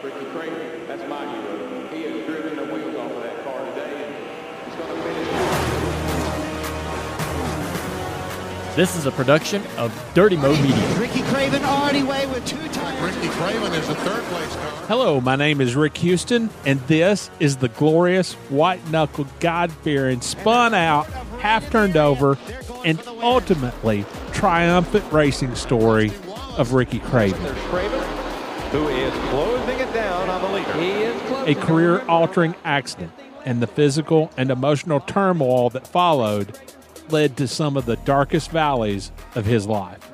Ricky Craven, that's my hero. He has driven the wheels off of that car today, and he's going to finish. This is a production of Dirty Mo Media. Ricky Craven already way with two times. Ricky Craven is the third place car. Hello, my name is Rick Houston, and this is the glorious, white knuckled, God fearing, spun out, half turned over, and ultimately triumphant racing story of Ricky Craven. There's Craven, who is closing it down on the leader. He is A career altering accident and the physical and emotional turmoil that followed led to some of the darkest valleys of his life.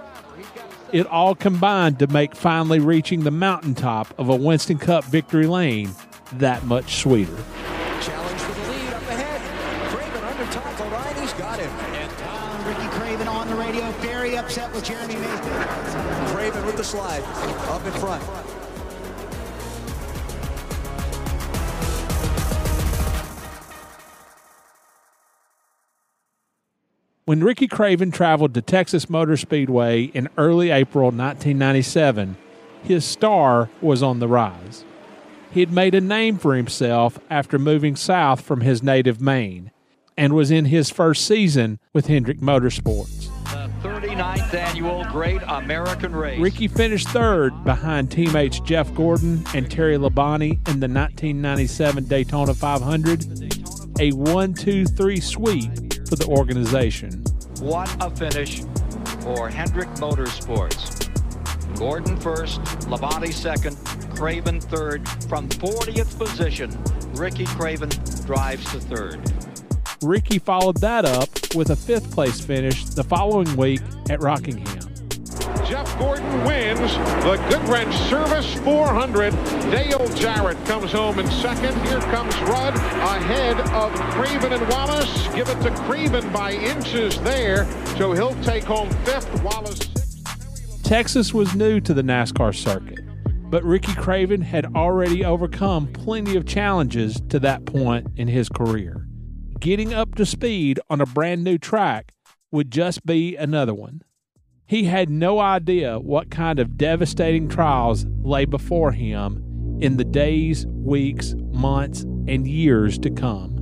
It all combined to make finally reaching the mountaintop of a Winston Cup victory lane that much sweeter. Upset with Jeremy Mason. Craven with the slide up in front. When Ricky Craven traveled to Texas Motor Speedway in early April 1997, his star was on the rise. He had made a name for himself after moving south from his native Maine and was in his first season with Hendrick Motorsports. The 39th annual Great American Race. Ricky finished third behind teammates Jeff Gordon and Terry Labonte in the 1997 Daytona 500, a 1 2 3 sweep for the organization. What a finish for Hendrick Motorsports. Gordon first, Labonte second, Craven third. From 40th position, Ricky Craven drives to third. Ricky followed that up with a fifth place finish the following week at Rockingham. Jeff Gordon wins the Goodwrench Service 400. Dale Jarrett comes home in second. Here comes Rudd ahead of Craven and Wallace. Give it to Craven by inches there, so he'll take home fifth. Wallace sixth. Texas was new to the NASCAR circuit, but Ricky Craven had already overcome plenty of challenges to that point in his career. Getting up to speed on a brand new track would just be another one. He had no idea what kind of devastating trials lay before him in the days, weeks, months, and years to come.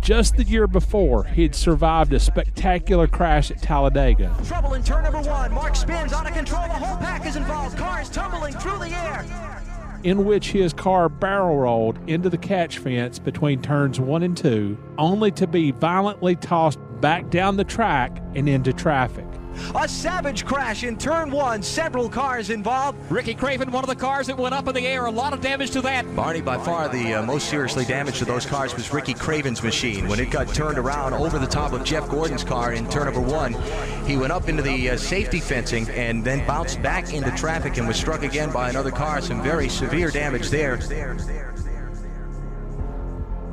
Just the year before, he had survived a spectacular crash at Talladega. Trouble in turn number one. Mark spins out of control. The whole pack is involved. Cars tumbling through the air. In which his car barrel rolled into the catch fence between turns one and two, only to be violently tossed back down the track and into traffic. A savage crash in turn one. Several cars involved. Ricky Craven, one of the cars that went up in the air. A lot of damage to that. Barney, by far the uh, most seriously damaged to those cars was Ricky Craven's machine. When it got turned around over the top of Jeff Gordon's car in turn number one, he went up into the uh, safety fencing and then bounced back into traffic and was struck again by another car. Some very severe damage there.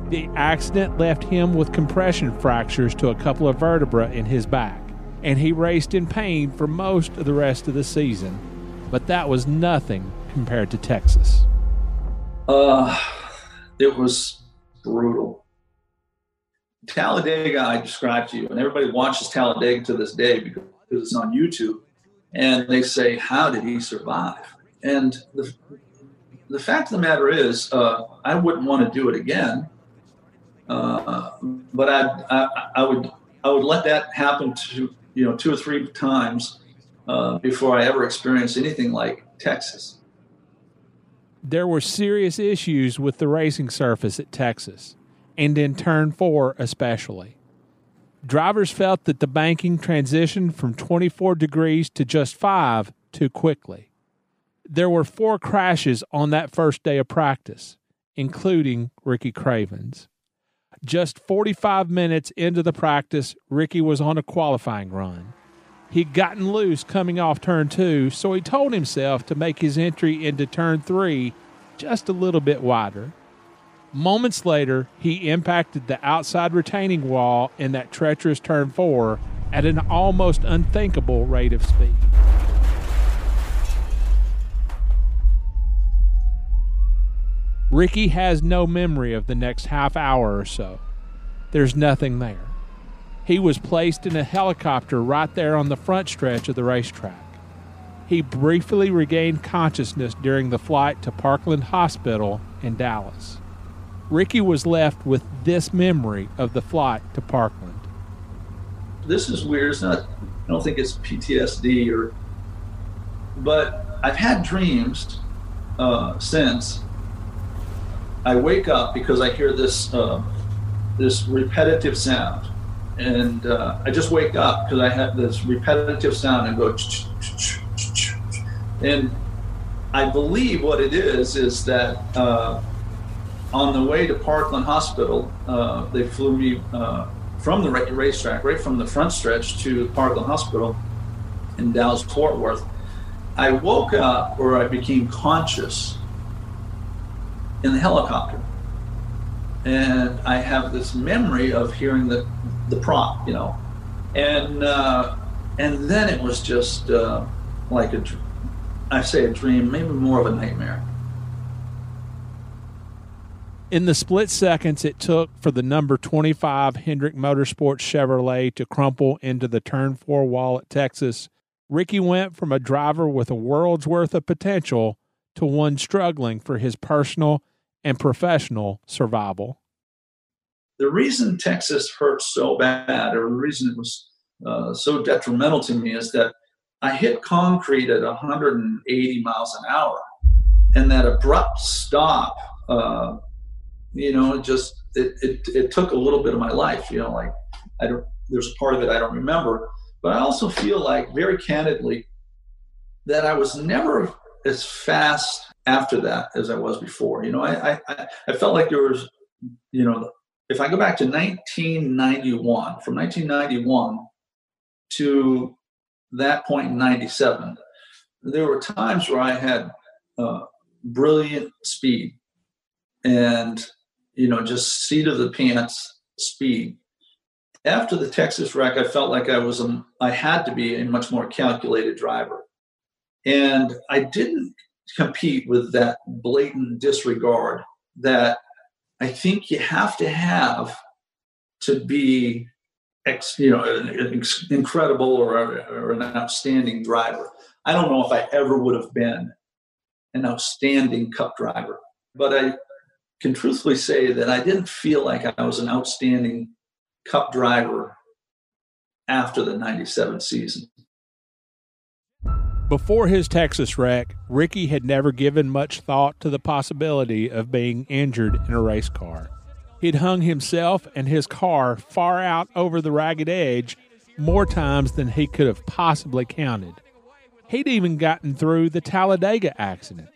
The accident left him with compression fractures to a couple of vertebrae in his back, and he raced in pain for most of the rest of the season. But that was nothing compared to Texas. Uh, it was brutal. Talladega, I described to you, and everybody watches Talladega to this day because it's on YouTube, and they say, "How did he survive?" And the the fact of the matter is, uh, I wouldn't want to do it again, uh, but I, I I would I would let that happen to you know two or three times uh, before I ever experienced anything like Texas. There were serious issues with the racing surface at Texas, and in turn four especially. Drivers felt that the banking transitioned from 24 degrees to just five too quickly. There were four crashes on that first day of practice, including Ricky Craven's. Just 45 minutes into the practice, Ricky was on a qualifying run. He'd gotten loose coming off turn two, so he told himself to make his entry into turn three just a little bit wider. Moments later, he impacted the outside retaining wall in that treacherous turn four at an almost unthinkable rate of speed. Ricky has no memory of the next half hour or so. There's nothing there. He was placed in a helicopter right there on the front stretch of the racetrack. he briefly regained consciousness during the flight to Parkland Hospital in Dallas. Ricky was left with this memory of the flight to Parkland. This is weird. It's not, I don't think it's PTSD or, but I've had dreams uh, since. I wake up because I hear this uh, this repetitive sound, and uh, I just wake up because I have this repetitive sound and go, and I believe what it is is that uh, on the way to Parkland Hospital, uh, they flew me uh, from the racetrack, right from the front stretch to Parkland Hospital in Dallas Fort Worth. I woke up or I became conscious in the helicopter. And I have this memory of hearing the, the prop, you know. And, uh, and then it was just uh, like a, I say a dream, maybe more of a nightmare. In the split seconds it took for the number 25 Hendrick Motorsports Chevrolet to crumple into the turn four wall at Texas, Ricky went from a driver with a world's worth of potential to one struggling for his personal and professional survival. The reason Texas hurt so bad, or the reason it was uh, so detrimental to me, is that I hit concrete at 180 miles an hour, and that abrupt stop, uh, you know, it just it, it it took a little bit of my life. You know, like I don't. There's a part of it I don't remember, but I also feel like very candidly that I was never as fast after that as I was before. You know, I I, I felt like there was, you know, if I go back to 1991, from 1991 to that point in 97, there were times where I had uh, brilliant speed and, you know, just seat of the pants speed. After the Texas wreck, I felt like I was, a, I had to be a much more calculated driver. And I didn't compete with that blatant disregard that I think you have to have to be ex, you know an incredible or, or an outstanding driver. I don't know if I ever would have been an outstanding cup driver, but I can truthfully say that I didn't feel like I was an outstanding cup driver after the 97 season. Before his Texas wreck, Ricky had never given much thought to the possibility of being injured in a race car. He'd hung himself and his car far out over the ragged edge more times than he could have possibly counted. He'd even gotten through the Talladega accident.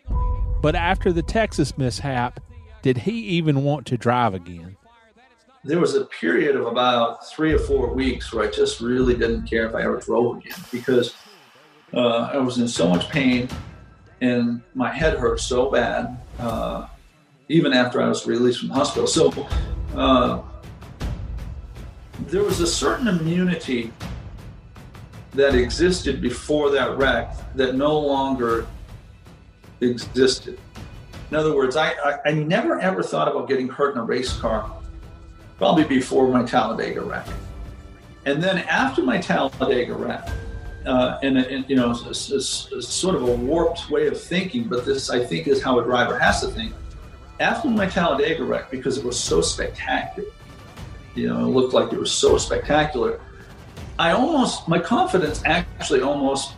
But after the Texas mishap, did he even want to drive again? There was a period of about three or four weeks where I just really didn't care if I ever drove again because uh, I was in so much pain and my head hurt so bad, uh, even after I was released from the hospital. So uh, there was a certain immunity that existed before that wreck that no longer existed. In other words, I, I, I never ever thought about getting hurt in a race car, probably before my Talladega wreck. And then after my Talladega wreck, uh, and, and, you know, it's, it's sort of a warped way of thinking, but this I think is how a driver has to think. After my Talladega wreck, because it was so spectacular, you know, it looked like it was so spectacular. I almost, my confidence actually almost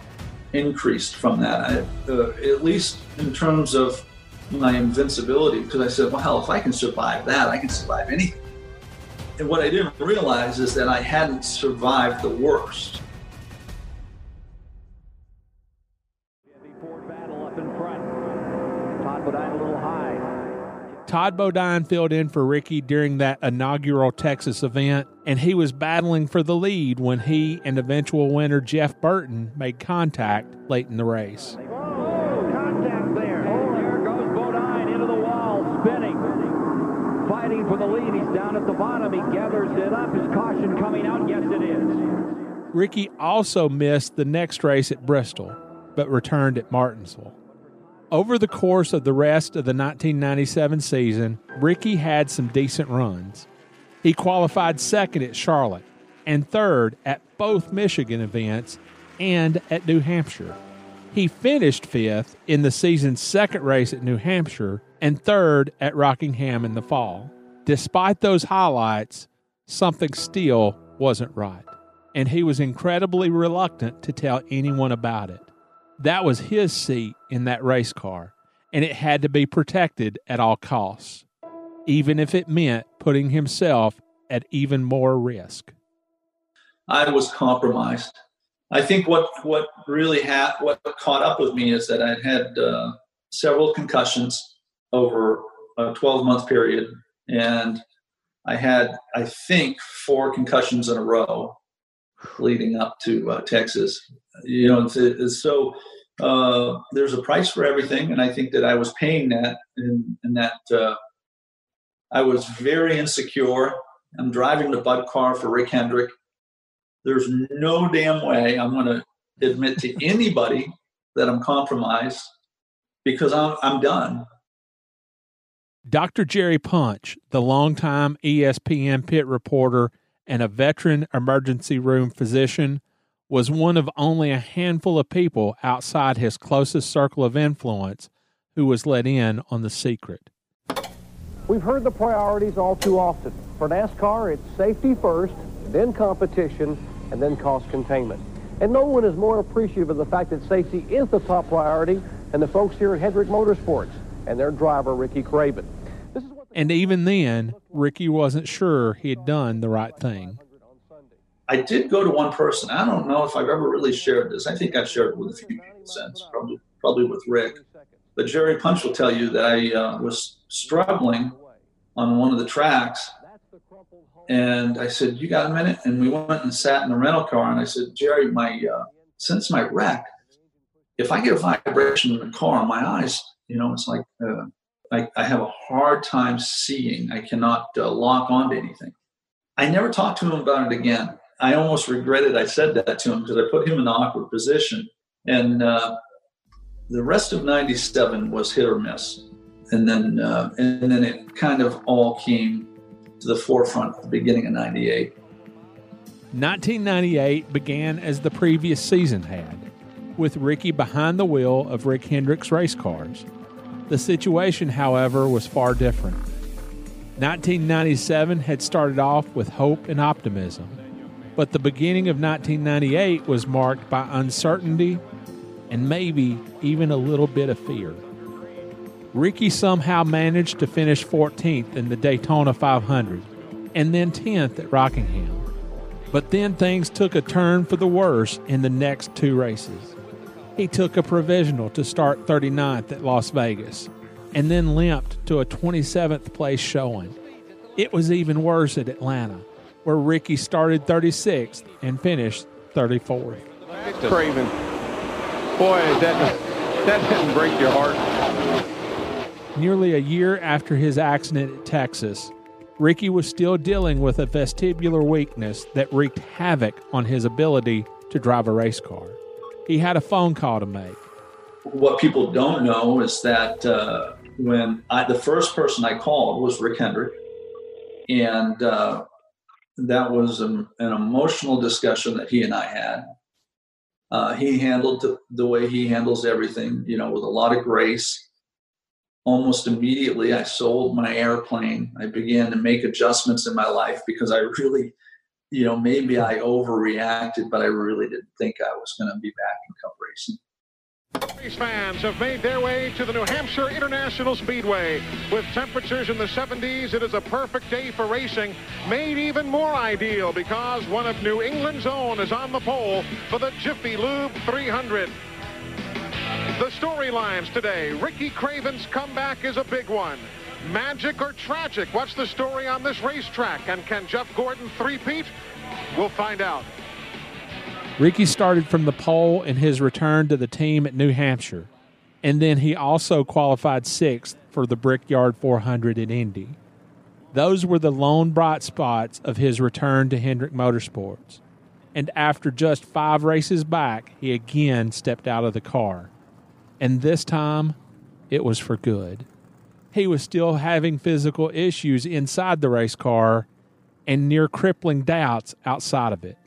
increased from that. I, uh, at least in terms of my invincibility, because I said, well, hell, if I can survive that, I can survive anything. And what I didn't realize is that I hadn't survived the worst. Todd Bodine filled in for Ricky during that inaugural Texas event, and he was battling for the lead when he and eventual winner Jeff Burton made contact late in the race. Oh, contact there. Oh, there goes Bodine into the wall, spinning, fighting for the lead. He's down at the bottom. He gathers it up. His caution coming out. Yes, it is. Ricky also missed the next race at Bristol, but returned at Martinsville. Over the course of the rest of the 1997 season, Ricky had some decent runs. He qualified second at Charlotte and third at both Michigan events and at New Hampshire. He finished fifth in the season's second race at New Hampshire and third at Rockingham in the fall. Despite those highlights, something still wasn't right, and he was incredibly reluctant to tell anyone about it. That was his seat in that race car, and it had to be protected at all costs, even if it meant putting himself at even more risk. I was compromised. I think what what really had what caught up with me is that I had uh, several concussions over a 12 month period, and I had I think four concussions in a row leading up to uh, Texas. You know, it's, it's so uh, there's a price for everything, and I think that I was paying that, and, and that uh, I was very insecure. I'm driving the Bud car for Rick Hendrick there's no damn way I'm going to admit to anybody that I'm compromised because I'm, I'm done. Dr. Jerry Punch, the longtime ESPN pit reporter and a veteran emergency room physician, was one of only a handful of people outside his closest circle of influence who was let in on the secret. We've heard the priorities all too often. For NASCAR, it's safety first, then competition, and then cost containment. And no one is more appreciative of the fact that safety is the top priority than the folks here at Hendrick Motorsports and their driver, Ricky Craven. And even then, Ricky wasn't sure he had done the right thing. I did go to one person. I don't know if I've ever really shared this. I think I've shared it with a few people since, probably, probably with Rick. But Jerry Punch will tell you that I uh, was struggling on one of the tracks and I said, "You got a minute?" And we went and sat in the rental car. And I said, "Jerry, my uh, since my wreck, if I get a vibration in the car, my eyes, you know, it's like uh, I, I, have a hard time seeing. I cannot uh, lock onto anything." I never talked to him about it again. I almost regretted I said that to him because I put him in an awkward position. And uh, the rest of '97 was hit or miss, and then uh, and then it kind of all came to the forefront at the beginning of 98. 1998 began as the previous season had, with Ricky behind the wheel of Rick Hendrick's race cars. The situation, however, was far different. 1997 had started off with hope and optimism, but the beginning of 1998 was marked by uncertainty and maybe even a little bit of fear. Ricky somehow managed to finish 14th in the Daytona 500 and then 10th at Rockingham. But then things took a turn for the worse in the next two races. He took a provisional to start 39th at Las Vegas and then limped to a 27th place showing. It was even worse at Atlanta, where Ricky started 36th and finished 34th. Craven. Boy, that, that didn't break your heart Nearly a year after his accident at Texas, Ricky was still dealing with a vestibular weakness that wreaked havoc on his ability to drive a race car. He had a phone call to make. What people don't know is that uh, when I, the first person I called was Rick Hendrick, and uh, that was an, an, emotional discussion that he and I had. Uh, he handled the, the way he handles everything, you know, with a lot of grace almost immediately I sold my airplane. I began to make adjustments in my life because I really, you know, maybe I overreacted, but I really didn't think I was going to be back in cup racing. Race fans have made their way to the New Hampshire International Speedway. With temperatures in the 70s, it is a perfect day for racing, made even more ideal because one of New England's own is on the pole for the Jiffy Lube 300. The storylines today. Ricky Craven's comeback is a big one. Magic or tragic? What's the story on this racetrack? And can Jeff Gordon three-peat? We'll find out. Ricky started from the pole in his return to the team at New Hampshire, and then he also qualified sixth for the Brickyard 400 at Indy. Those were the lone bright spots of his return to Hendrick Motorsports. And after just five races back, he again stepped out of the car and this time it was for good. He was still having physical issues inside the race car and near crippling doubts outside of it.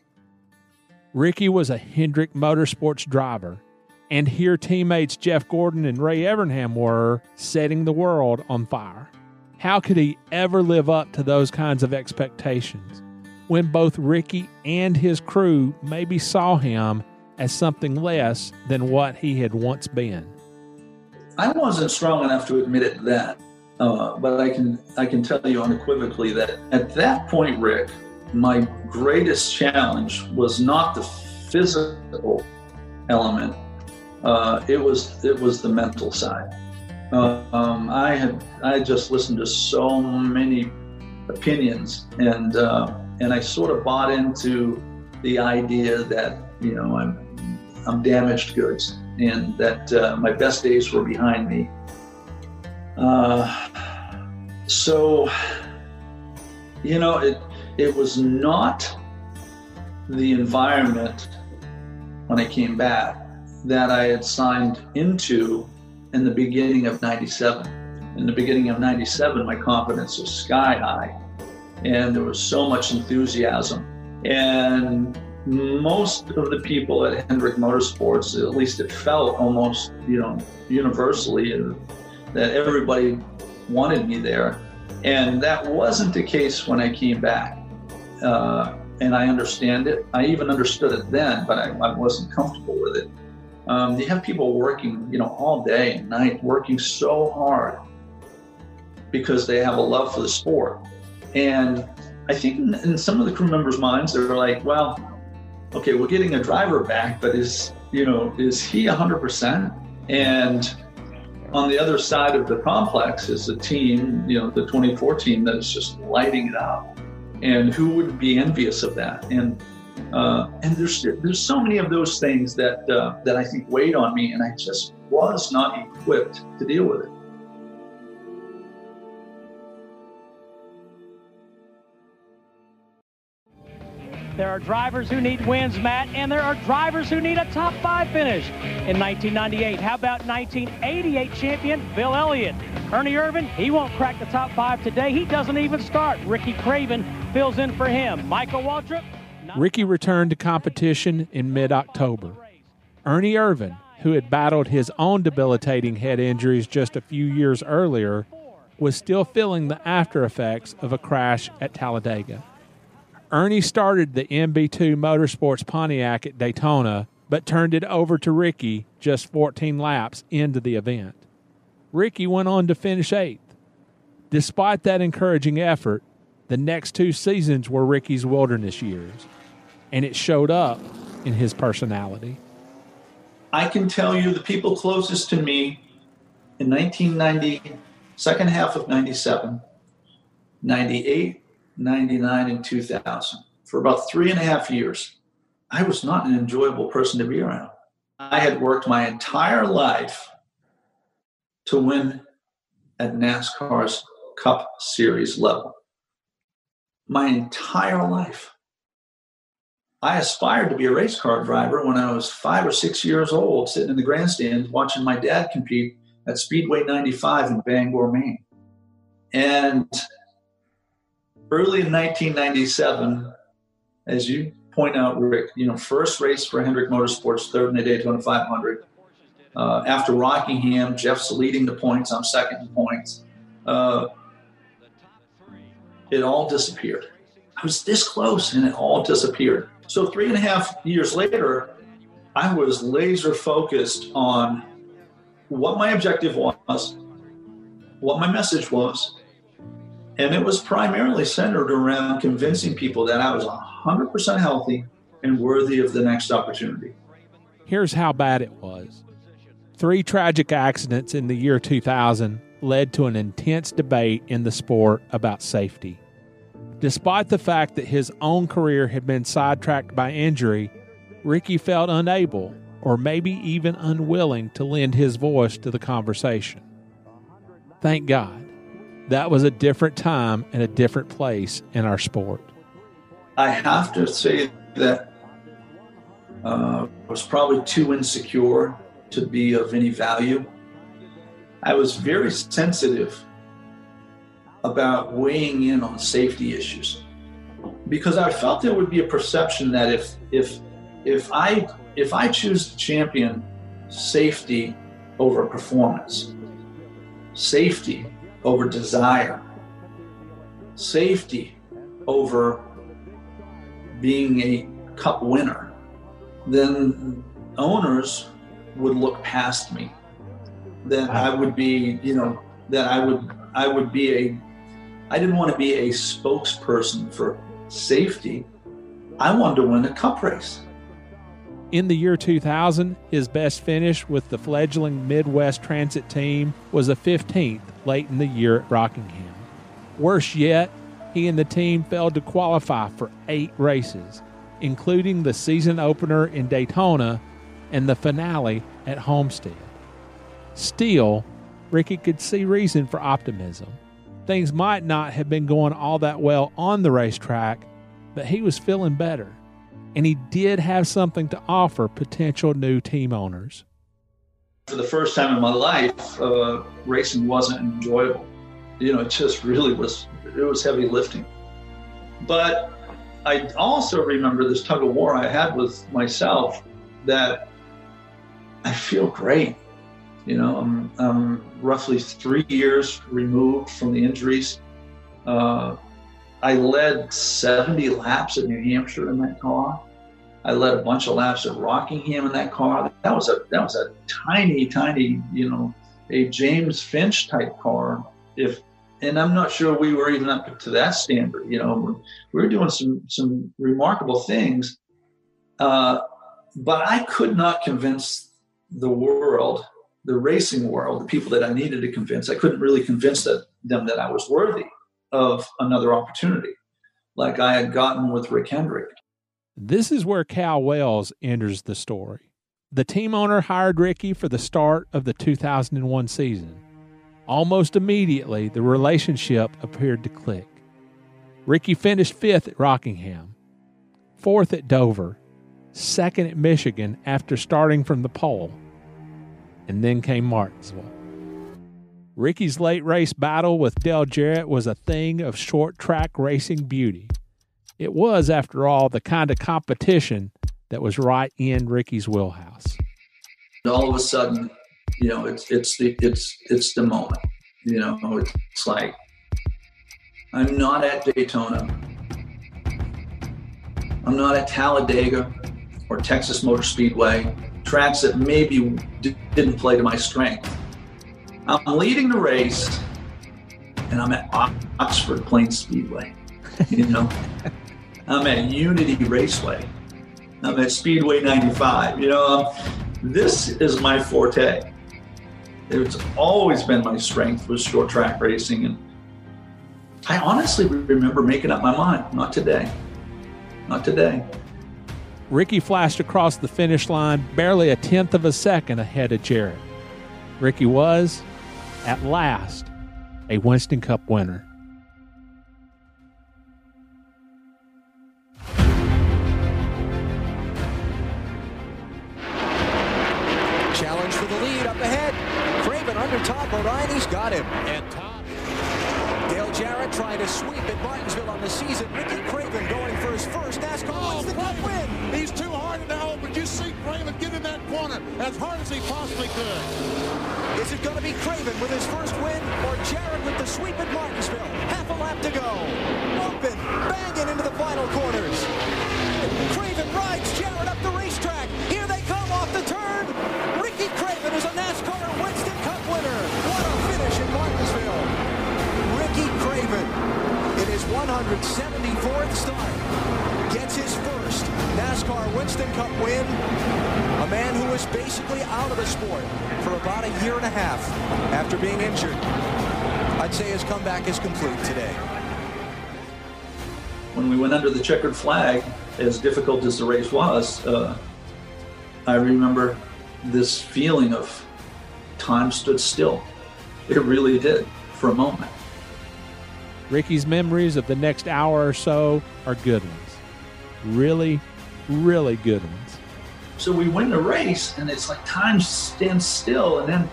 Ricky was a Hendrick Motorsports driver, and here teammates Jeff Gordon and Ray Evernham were setting the world on fire. How could he ever live up to those kinds of expectations when both Ricky and his crew maybe saw him as something less than what he had once been? I wasn't strong enough to admit it then, uh, but I can I can tell you unequivocally that at that point, Rick, my greatest challenge was not the physical element; uh, it was it was the mental side. Uh, um, I had I just listened to so many opinions, and uh, and I sort of bought into the idea that you know I'm I'm damaged goods and that uh, my best days were behind me. Uh, so, you know, it it was not the environment when I came back that I had signed into in the beginning of 97. In the beginning of 97, my confidence was sky high and there was so much enthusiasm. And most of the people at Hendrick Motorsports, at least it felt almost, you know, universally uh, that everybody wanted me there. And that wasn't the case when I came back. Uh, and I understand it. I even understood it then, but I, I wasn't comfortable with it. Um, you have people working, you know, all day and night, working so hard because they have a love for the sport. And I think in, in some of the crew members' minds, they're like, well, okay, we're getting a driver back, but is you know is he 100%? And on the other side of the complex is a team, you know, the 2014 that is just lighting it up. And who would be envious of that? And uh, and there's there's so many of those things that uh, that I think weighed on me, and I just was not equipped to deal with it. There are drivers who need wins, Matt, and there are drivers who need a top five finish in 1998. How about 1988 champion Bill Elliott? Ernie Irvan, he won't crack the top five today. He doesn't even start. Ricky Craven fills in for him. Michael Waltrip. Ricky returned to competition in mid October. Ernie Irvan, who had battled his own debilitating head injuries just a few years earlier, was still feeling the after effects of a crash at Talladega. Ernie started the MB2 Motorsports Pontiac at Daytona, but turned it over to Ricky just 14 laps into the event. Ricky went on to finish eighth. Despite that encouraging effort, the next two seasons were Ricky's wilderness years, and it showed up in his personality. I can tell you the people closest to me in 1990, second half of 97, 98, 99, and 2000. For about three and a half years, I was not an enjoyable person to be around. I had worked my entire life to win at NASCAR's Cup Series level. My entire life. I aspired to be a race car driver when I was five or six years old, sitting in the grandstand watching my dad compete at Speedway 95 in Bangor, Maine. And early in 1997, as you point out, Rick, you know, first race for Hendrick Motorsports, third in the Daytona 500. Uh, after Rockingham, Jeff's leading the points. I'm second in points. Uh, it all disappeared. I was this close, and it all disappeared. So three and a half years later, I was laser focused on what my objective was, what my message was, and it was primarily centered around convincing people that I was 100% healthy and worthy of the next opportunity. Here's how bad it was three tragic accidents in the year 2000 led to an intense debate in the sport about safety. Despite the fact that his own career had been sidetracked by injury, Ricky felt unable, or maybe even unwilling, to lend his voice to the conversation. Thank God that was a different time and a different place in our sport. I have to say that uh, I was probably too insecure to be of any value. I was very sensitive about weighing in on safety issues because I felt there would be a perception that if if if I if I choose the champion safety over performance, safety over desire, safety over being a cup winner, then owners would look past me. That I would be, you know, that I would I would be a I didn't want to be a spokesperson for safety. I wanted to win a cup race. In the year 2000, his best finish with the fledgling Midwest Transit team was a 15th late in the year at Rockingham. Worse yet, he and the team failed to qualify for eight races, including the season opener in Daytona and the finale at Homestead. Still, Ricky could see reason for optimism. Things might not have been going all that well on the racetrack, but he was feeling better, and he did have something to offer potential new team owners. For the first time in my life, uh, racing wasn't enjoyable. You know, it just really was, it was heavy lifting. But I also remember this tug of war I had with myself that I feel great. You know, I'm, I'm roughly three years removed from the injuries. Uh, I led 70 laps at New Hampshire in that car. I led a bunch of laps at Rockingham in that car. That was a that was a tiny, tiny, you know, a James Finch type car. If and I'm not sure we were even up to that standard. You know, we were doing some some remarkable things, uh, but I could not convince the world the racing world, the people that I needed to convince, I couldn't really convince them that I was worthy of another opportunity like I had gotten with Rick Hendrick. This is where Cal Wells enters the story. The team owner hired Ricky for the start of the 2001 season. Almost immediately, the relationship appeared to click. Ricky finished fifth at Rockingham, fourth at Dover, second at Michigan after starting from the pole and then came Martinsville. Ricky's late race battle with Dale Jarrett was a thing of short track racing beauty. It was, after all, the kind of competition that was right in Ricky's wheelhouse. All of a sudden, you know, it's it's the it's it's the moment. You know, it's like I'm not at Daytona. I'm not at Talladega or Texas Motor Speedway tracks that maybe didn't play to my strength. I'm leading the race, and I'm at Oxford Plains Speedway. You know, I'm at Unity Raceway. I'm at Speedway 95. You know, um, this is my forte. It's always been my strength was short track racing, and I honestly remember making up my mind. Not today. Not today. Ricky flashed across the finish line barely a tenth of a second ahead of Jarrett. Ricky was, at last, a Winston Cup winner. Challenge for the lead up ahead. Craven under top. O'Reilly's got him. And top. Dale Jarrett trying to sweep at Martinsville on the season. Ricky Craven going for his first NASCAR oh, the Cup win. You see Craven get in that corner as hard as he possibly could. Is it going to be Craven with his first win or Jarrett with the sweep at Martinsville? Half a lap to go. Open, banging into the final corners. Craven rides Jarrett up the racetrack. Here they come off the turn. Ricky Craven is a NASCAR Winston Cup winner. What a finish in Martinsville. Ricky Craven in his 174th start gets his first NASCAR Winston Cup win. A man who was basically out of the sport for about a year and a half after being injured. I'd say his comeback is complete today. When we went under the checkered flag, as difficult as the race was, uh, I remember this feeling of time stood still. It really did for a moment. Ricky's memories of the next hour or so are good ones. Really, really good ones. So we win the race, and it's like time stands still. And then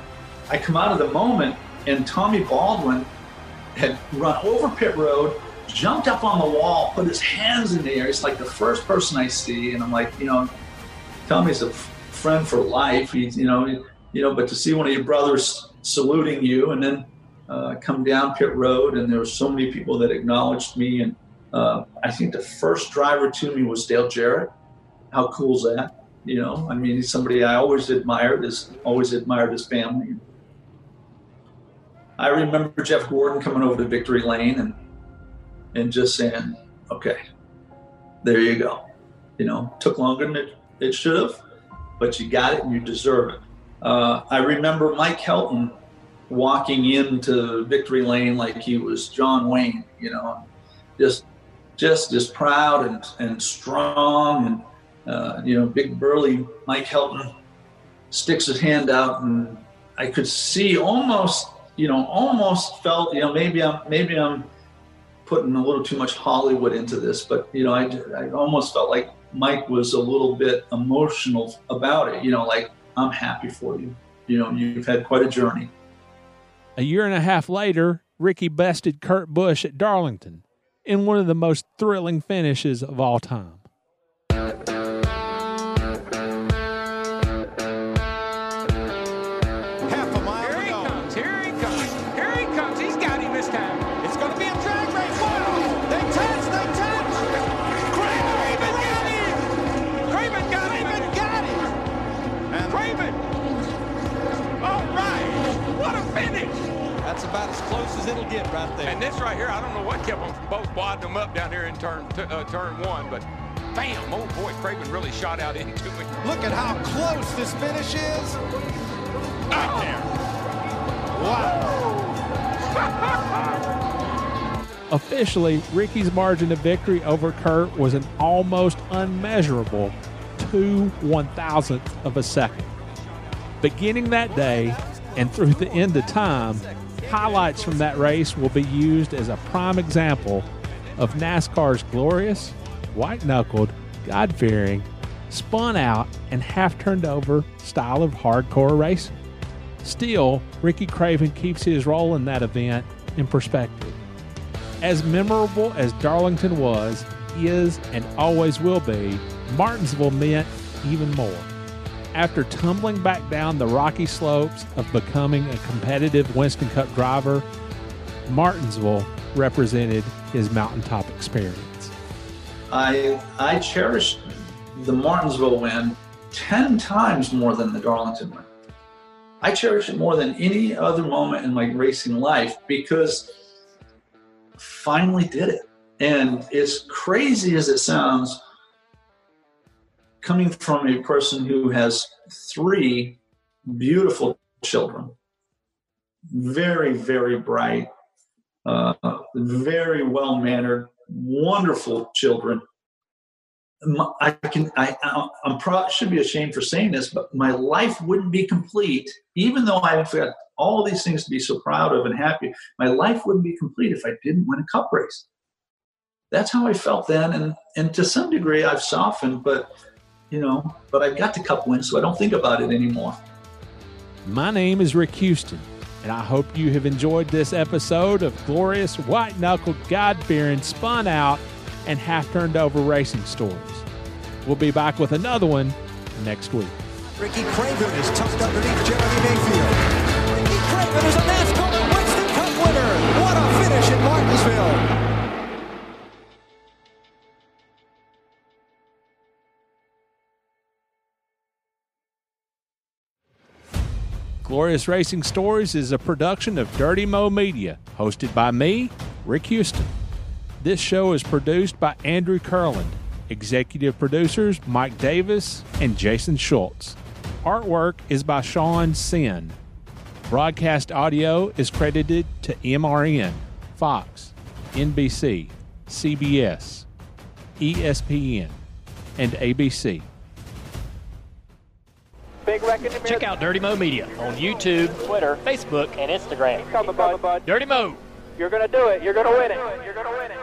I come out of the moment, and Tommy Baldwin had run over pit road, jumped up on the wall, put his hands in the air. It's like the first person I see, and I'm like, you know, Tommy's a friend for life. He's, you know, you know, but to see one of your brothers saluting you and then uh, come down pit road, and there were so many people that acknowledged me. And uh, I think the first driver to me was Dale Jarrett. How cool is that? You know, I mean, he's somebody I always admired. His always admired his family. I remember Jeff Gordon coming over to Victory Lane and and just saying, "Okay, there you go." You know, took longer than it, it should have, but you got it and you deserve it. Uh, I remember Mike Helton walking into Victory Lane like he was John Wayne. You know, just just just proud and and strong and uh, you know, big burly Mike Helton sticks his hand out and I could see almost you know, almost felt, you know, maybe I'm maybe I'm putting a little too much Hollywood into this, but you know, I, I almost felt like Mike was a little bit emotional about it. You know, like I'm happy for you. You know, you've had quite a journey. A year and a half later, Ricky bested Kurt Busch at Darlington in one of the most thrilling finishes of all time. Close as it'll get right there. And this right here, I don't know what kept them from both wadding them up down here in turn uh, turn one, but bam, old boy Craven really shot out into it. Look at how close this finish is. Right oh. there. Wow. Officially, Ricky's margin of victory over Kurt was an almost unmeasurable two one thousandth of a second. Beginning that day and through the end of time, highlights from that race will be used as a prime example of NASCAR's glorious, white knuckled, God fearing, spun out, and half turned over style of hardcore racing. Still, Ricky Craven keeps his role in that event in perspective. As memorable as Darlington was, is, and always will be, Martinsville meant even more after tumbling back down the rocky slopes of becoming a competitive Winston Cup driver, Martinsville represented his mountaintop experience. I I cherish the Martinsville win 10 times more than the Darlington win. I cherish it more than any other moment in my racing life because finally did it. And as crazy as it sounds, coming from a person who has three beautiful children, very, very bright, uh, very well mannered, wonderful children. I can, I, I'm pro- should be ashamed for saying this, but my life wouldn't be complete, even though I've got all these things to be so proud of and happy. My life wouldn't be complete if I didn't win a cup race. That's how I felt then, and and to some degree I've softened, but you know, but I've got the cup win, so I don't think about it anymore. My name is Rick Houston, and I hope you have enjoyed this episode of glorious white knuckled, God fearing, spun out, and half turned over racing stories. We'll be back with another one next week. Ricky Craven is tucked underneath Jeremy Mayfield. Glorious Racing Stories is a production of Dirty Mo Media, hosted by me, Rick Houston. This show is produced by Andrew Kurland, executive producers Mike Davis and Jason Schultz. Artwork is by Sean Sin. Broadcast audio is credited to MRN, Fox, NBC, CBS, ESPN, and ABC. Big Check out Dirty Mo Media on YouTube, Twitter, Facebook, and Instagram. Dirty Mo. You're going to do it. You're going to win it. You're going to win it.